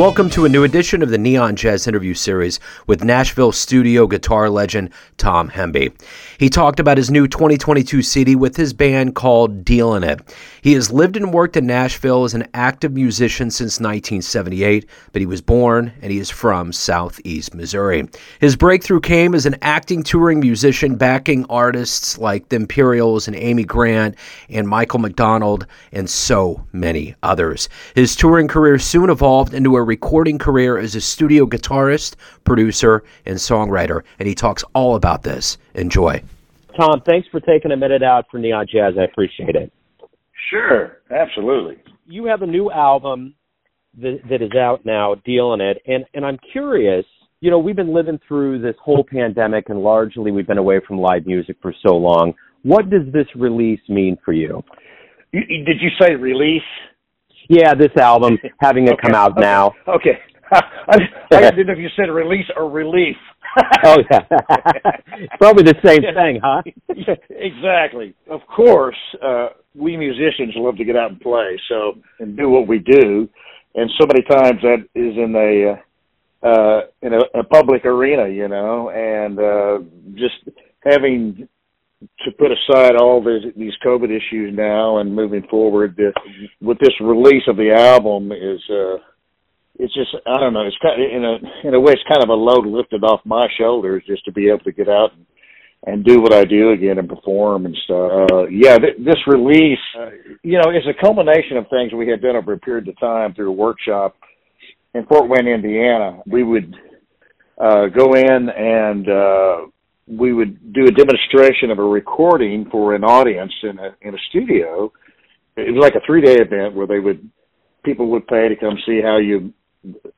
Welcome to a new edition of the Neon Jazz interview series with Nashville studio guitar legend Tom Hemby. He talked about his new 2022 CD with his band called Dealin' It. He has lived and worked in Nashville as an active musician since 1978, but he was born and he is from Southeast Missouri. His breakthrough came as an acting touring musician backing artists like the Imperials and Amy Grant and Michael McDonald and so many others. His touring career soon evolved into a recording career as a studio guitarist, producer, and songwriter, and he talks all about this. Enjoy. Tom, thanks for taking a minute out for Neon Jazz. I appreciate it. Sure, absolutely. You have a new album that, that is out now, Dealin' It, and and I'm curious. You know, we've been living through this whole pandemic, and largely we've been away from live music for so long. What does this release mean for you? you did you say release? Yeah, this album having it okay. come out okay. now. Okay. I, I didn't know if you said release or relief. oh yeah, probably the same thing, huh? exactly. Of course, uh, we musicians love to get out and play, so and do what we do, and so many times that is in a uh, in a, a public arena, you know, and uh, just having to put aside all these, these COVID issues now and moving forward the, with this release of the album is, uh, it's just, I don't know, it's kind of, in a, in a way, it's kind of a load lifted off my shoulders just to be able to get out and, and do what I do again and perform and stuff. Uh, yeah, th- this release, uh, you know, is a culmination of things we had done over a period of time through a workshop in Fort Wayne, Indiana. We would, uh, go in and, uh, we would do a demonstration of a recording for an audience in a in a studio. It was like a three day event where they would people would pay to come see how you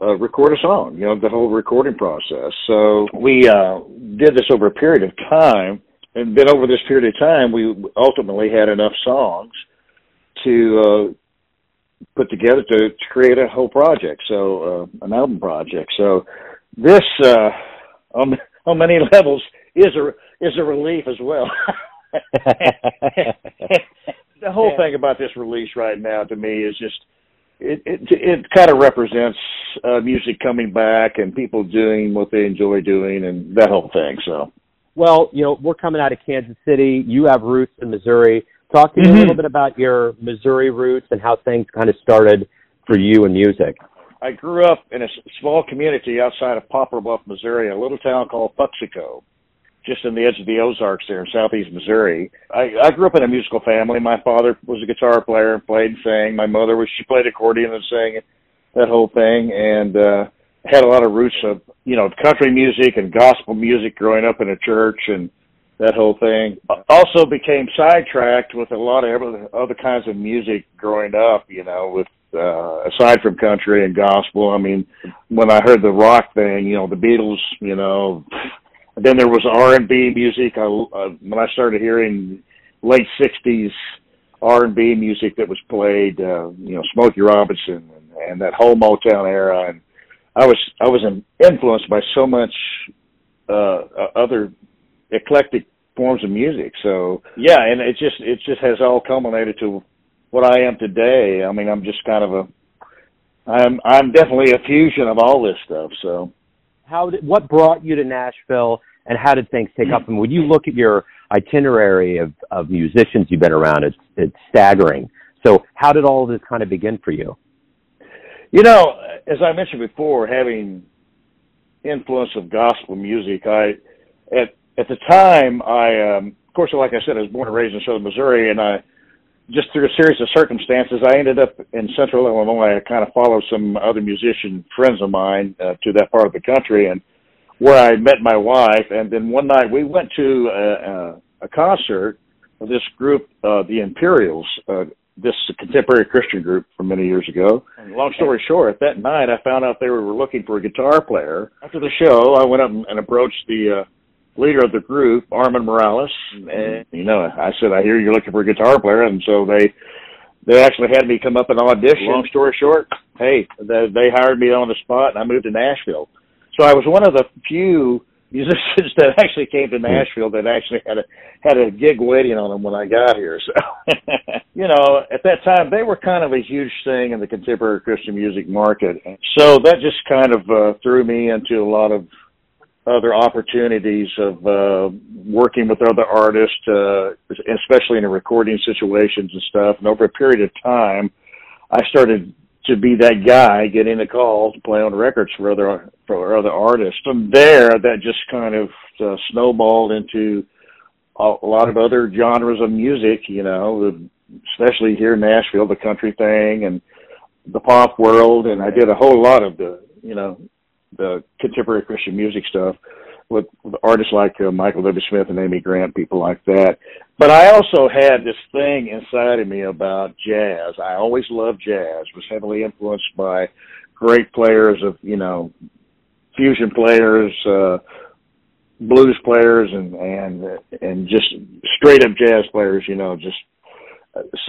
uh, record a song. You know the whole recording process. So we uh, did this over a period of time, and then over this period of time, we ultimately had enough songs to uh, put together to, to create a whole project. So uh, an album project. So this uh, on on many levels is a is a relief as well. the whole thing about this release right now to me is just it it it kind of represents uh, music coming back and people doing what they enjoy doing and that whole thing. So, well, you know, we're coming out of Kansas City. You have roots in Missouri. Talk to me mm-hmm. a little bit about your Missouri roots and how things kind of started for you in music. I grew up in a small community outside of Poplar Bluff, Missouri, a little town called Puxico just in the edge of the Ozarks there in southeast Missouri. I, I grew up in a musical family. My father was a guitar player and played and sang. My mother was she played accordion and sang that whole thing and uh had a lot of roots of you know country music and gospel music growing up in a church and that whole thing. Also became sidetracked with a lot of other, other kinds of music growing up, you know, with uh aside from country and gospel. I mean, when I heard the rock thing, you know, the Beatles, you know, then there was R and B music. I, uh, when I started hearing late '60s R and B music that was played, uh, you know, Smokey Robinson and, and that whole Motown era, and I was I was influenced by so much uh, other eclectic forms of music. So yeah, and it just it just has all culminated to what I am today. I mean, I'm just kind of a I'm I'm definitely a fusion of all this stuff. So how did, what brought you to Nashville and how did things take up? And when you look at your itinerary of, of musicians you've been around, it's, it's staggering. So how did all this kind of begin for you? You know, as I mentioned before, having influence of gospel music, I at at the time I um of course like I said I was born and raised in southern Missouri and I just through a series of circumstances, I ended up in central Illinois. I kind of followed some other musician friends of mine uh, to that part of the country, and where I met my wife. And then one night we went to a, a, a concert of this group, uh, the Imperials, uh, this contemporary Christian group from many years ago. And long story short, that night I found out they were looking for a guitar player. After the show, I went up and approached the uh, leader of the group, Armond Morales, and you know, I said, I hear you're looking for a guitar player, and so they they actually had me come up and audition. Long story short, hey, they, they hired me on the spot, and I moved to Nashville. So I was one of the few musicians that actually came to Nashville that actually had a had a gig waiting on them when I got here. So, you know, at that time they were kind of a huge thing in the contemporary Christian music market. So that just kind of uh, threw me into a lot of other opportunities of uh working with other artists uh especially in the recording situations and stuff and over a period of time I started to be that guy getting the call to play on records for other for other artists. From there, that just kind of uh, snowballed into a, a lot of other genres of music. You know, especially here in Nashville, the country thing and the pop world, and I did a whole lot of the you know the contemporary Christian music stuff with, with artists like uh, Michael W. Smith and Amy Grant, people like that. But I also had this thing inside of me about jazz. I always loved jazz. Was heavily influenced by great players of you know fusion players, uh, blues players, and and and just straight up jazz players. You know, just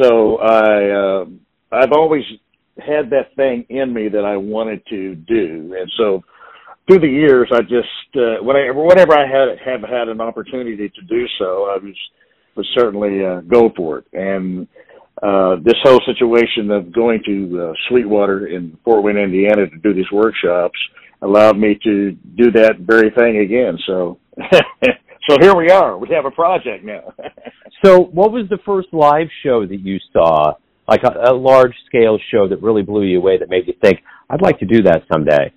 so I uh, I've always had that thing in me that I wanted to do, and so through the years, I just uh, whenever I had have had an opportunity to do so, I was would certainly uh, go for it. And uh, this whole situation of going to uh, Sweetwater in Fort Wayne, Indiana, to do these workshops allowed me to do that very thing again. So, so here we are. We have a project now. so, what was the first live show that you saw? Like a, a large scale show that really blew you away, that made you think, "I'd like to do that someday."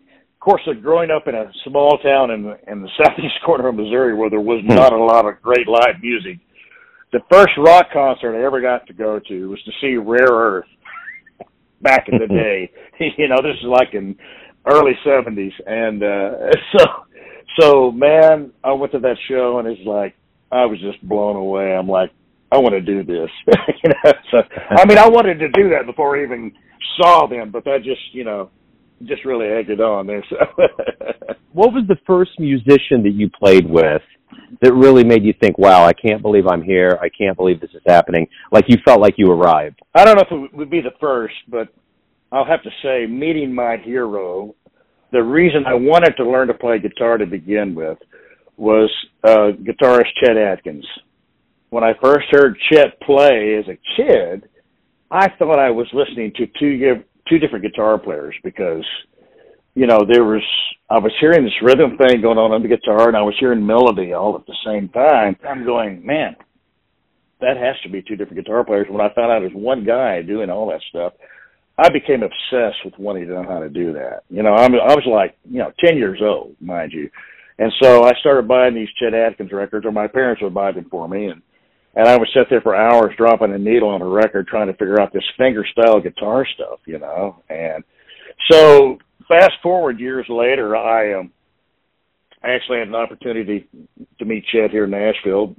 Of course, uh, growing up in a small town in in the southeast corner of Missouri, where there was not a lot of great live music, the first rock concert I ever got to go to was to see Rare Earth back in the day. you know, this is like in early seventies, and uh so so man, I went to that show and it's like I was just blown away. I'm like, I want to do this. you know, so I mean, I wanted to do that before I even saw them, but that just you know just really egged it on there. So. what was the first musician that you played with that really made you think, wow, I can't believe I'm here. I can't believe this is happening. Like you felt like you arrived. I don't know if it would be the first, but I'll have to say, meeting my hero, the reason I wanted to learn to play guitar to begin with was uh, guitarist Chet Atkins. When I first heard Chet play as a kid, I thought I was listening to two two different guitar players because you know, there was I was hearing this rhythm thing going on on the guitar, and I was hearing melody all at the same time. I'm going, man, that has to be two different guitar players. When I found out it was one guy doing all that stuff, I became obsessed with wanting to know how to do that. You know, I'm I was like, you know, ten years old, mind you, and so I started buying these Chet Atkins records, or my parents would buy them for me, and and I would sit there for hours dropping a needle on a record trying to figure out this finger style guitar stuff, you know, and so fast forward years later, I um, I actually had an opportunity to meet Chet here in Nashville,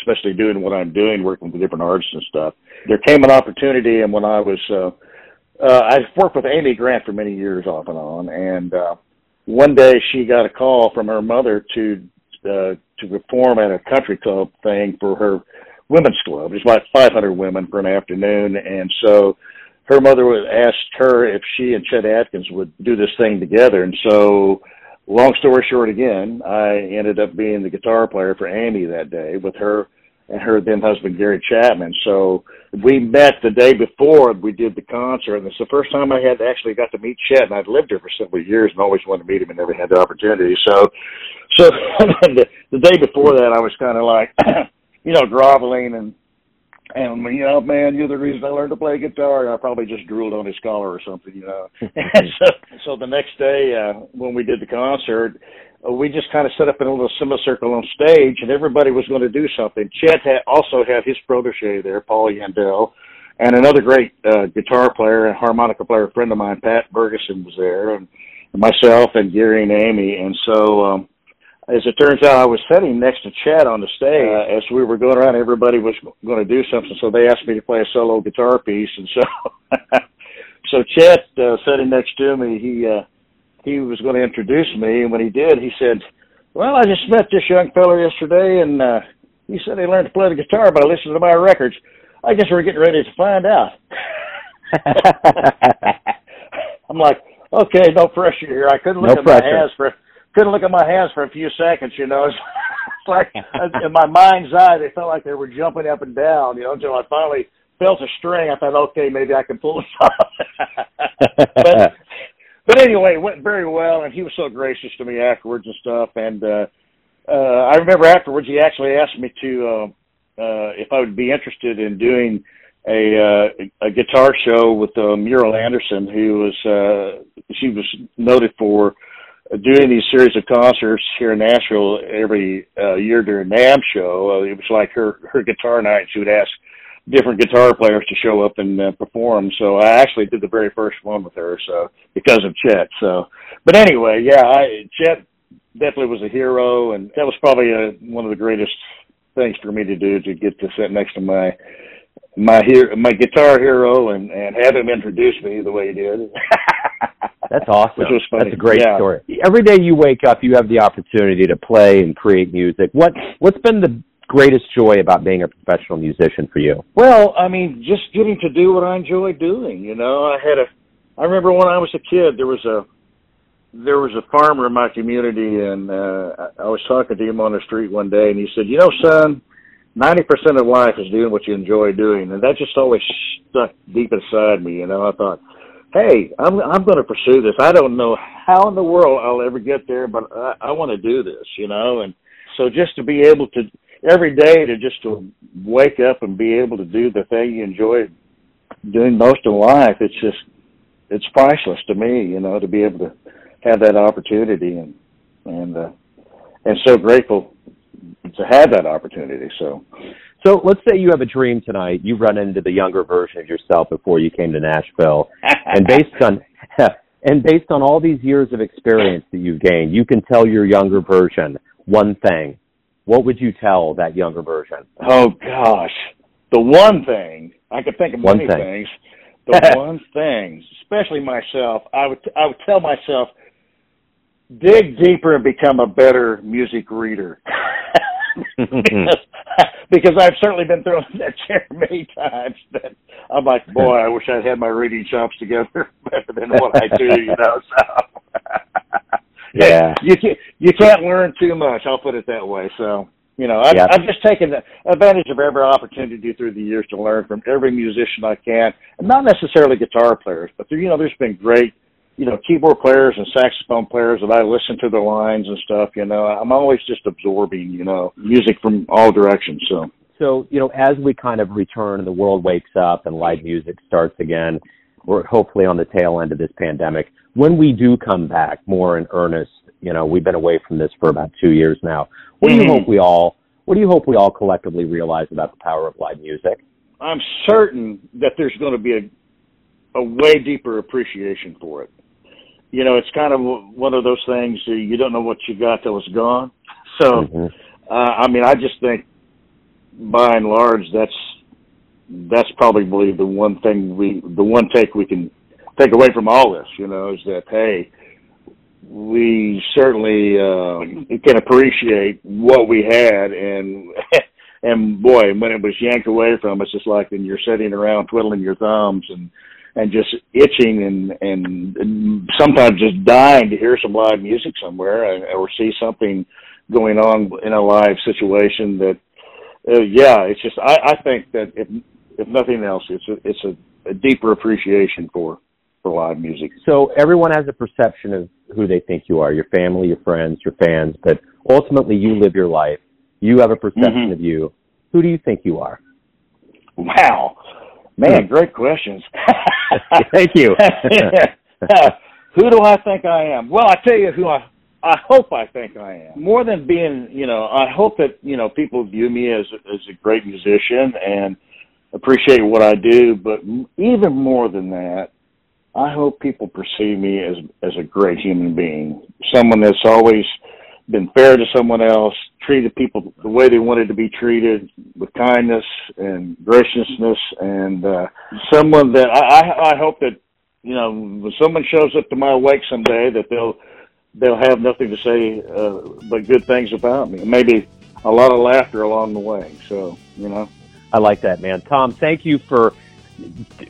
especially doing what I'm doing, working with different artists and stuff. There came an opportunity, and when I was, uh, uh, I worked with Amy Grant for many years off and on, and uh, one day she got a call from her mother to uh, to perform at a country club thing for her women's club. There's about 500 women for an afternoon, and so her mother would ask her if she and Chet Atkins would do this thing together. And so, long story short, again, I ended up being the guitar player for Amy that day with her and her then husband Gary Chapman. So we met the day before we did the concert, and it's the first time I had actually got to meet Chet. And I'd lived here for several years and always wanted to meet him and never had the opportunity. So, so the, the day before that, I was kind of like, you know, groveling and and you know, man, you're the reason I learned to play guitar. I probably just drooled on his collar or something, you know. so, so the next day uh, when we did the concert, uh, we just kind of set up in a little semicircle on stage, and everybody was going to do something. Chet had also had his protege there, Paul Yandell, and another great uh, guitar player and harmonica player friend of mine, Pat Bergeson, was there, and myself and Gary and Amy, and so. um as it turns out, I was sitting next to Chet on the stage uh, as we were going around. Everybody was going to do something, so they asked me to play a solo guitar piece, and so so Chet uh, sitting next to me, he uh, he was going to introduce me, and when he did, he said, "Well, I just met this young fellow yesterday, and uh, he said he learned to play the guitar by listening to my records. I guess we're getting ready to find out." I'm like, okay, no pressure here. I couldn't look no at pressure. my hands for couldn't look at my hands for a few seconds. You know, it's like in my mind's eye, they felt like they were jumping up and down. You know, until I finally felt a string. I thought, okay, maybe I can pull this off. but, but anyway, it went very well, and he was so gracious to me afterwards and stuff. And uh, uh, I remember afterwards, he actually asked me to uh, uh, if I would be interested in doing a uh, a guitar show with uh, Muriel Anderson, who was uh, she was noted for doing these series of concerts here in Nashville every uh, year during NAMM show. Uh, it was like her her guitar night. She would ask different guitar players to show up and uh, perform. So I actually did the very first one with her. So because of Chet. So, but anyway, yeah, I Chet definitely was a hero, and that was probably a, uh, one of the greatest things for me to do to get to sit next to my my hero, my guitar hero, and and have him introduce me the way he did. That's awesome. Which was funny. That's a great yeah. story. Every day you wake up, you have the opportunity to play and create music. What what's been the greatest joy about being a professional musician for you? Well, I mean, just getting to do what I enjoy doing. You know, I had a. I remember when I was a kid, there was a there was a farmer in my community, and uh, I was talking to him on the street one day, and he said, "You know, son, ninety percent of life is doing what you enjoy doing," and that just always stuck deep inside me. You know, I thought, "Hey, I'm I'm going to pursue this. I don't know how in the world I'll ever get there, but I, I want to do this." You know, and so just to be able to every day to just to wake up and be able to do the thing you enjoy doing most of life, it's just it's priceless to me. You know, to be able to have that opportunity and and uh, and so grateful to have that opportunity. So, so let's say you have a dream tonight. You run into the younger version of yourself before you came to Nashville, and based on and based on all these years of experience that you've gained, you can tell your younger version one thing. What would you tell that younger version? Oh gosh, the one thing I could think of one many thing. things. The one thing, especially myself, I would I would tell myself dig deeper and become a better music reader. Because, because I've certainly been thrown in that chair many times that I'm like, boy, I wish I'd had my reading chops together better than what I do, you know. So yeah, you can't you can't learn too much. I'll put it that way. So you know, I've, Yeah. I've just taken advantage of every opportunity through the years to learn from every musician I can, and not necessarily guitar players, but there, you know, there's been great, you know, keyboard players and saxophone players that I listen to their lines and stuff. You know, I'm always just absorbing, you know, music from all directions. So So, you know, as we kind of return and the world wakes up and live music starts again, we're hopefully on the tail end of this pandemic. When we do come back more in earnest, you know, we've been away from this for about two years now. What do you Mhm. hope we all what do you hope we all collectively realize about the power of live music? I'm certain that there's going to be a a way deeper appreciation for it. You know, it's kind of one of those things uh, you don't know what you got till it's gone. So, Mhm. uh, I mean, I just think by and large that's that's probably the one thing we the one take we can take away from all this. You know, is that hey, we certainly uh, can appreciate what we had and. And boy, when it was yanked away from us, it's like when you're sitting around twiddling your thumbs and and just itching and, and and sometimes just dying to hear some live music somewhere and, or see something going on in a live situation that uh, yeah it's just I, I think that if if nothing else it's a, it's a, a deeper appreciation for for live music So everyone has a perception of who they think you are, your family, your friends, your fans, but ultimately you live your life. You have a perception Mhm. of you. Who do you think you are? wow man great questions Thank you. who do I think I am? Well, I tell you who I I hope I think I am. More than being, you know, I hope that you know people view me as as a great musician and appreciate what I do. But even more than that, I hope people perceive me as as a great human being, someone that's always been fair to someone else, treated people the way they wanted to be treated, with kindness and graciousness, and uh, someone that I, I I hope that you know when someone shows up to my wake someday that they'll they'll have nothing to say uh, but good things about me. Maybe a lot of laughter along the way. So you know. I like that, man. Tom, thank you for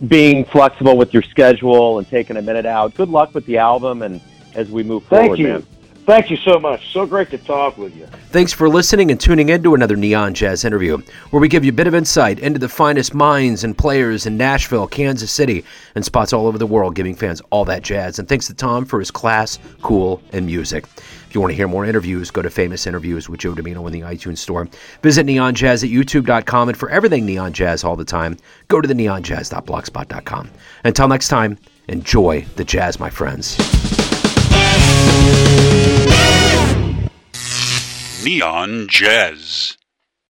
being flexible with your schedule and taking a minute out. Good luck with the album and as we move Thank forward, you. man. Thank you so much. So great to talk with you. Thanks for listening and tuning in to another Neon Jazz interview, where we give you a bit of insight into the finest minds and players in Nashville, Kansas City, and spots all over the world, giving fans all that jazz. And thanks to Tom for his class, cool, and music. If you want to hear more interviews, go to Famous Interviews with Joe Dimino in the iTunes Store. Visit Neon Jazz at youtube.com, and for everything Neon Jazz all the time, go to the neonjazz.blogspot.com. Until next time, enjoy the jazz, my friends. Neon Jazz.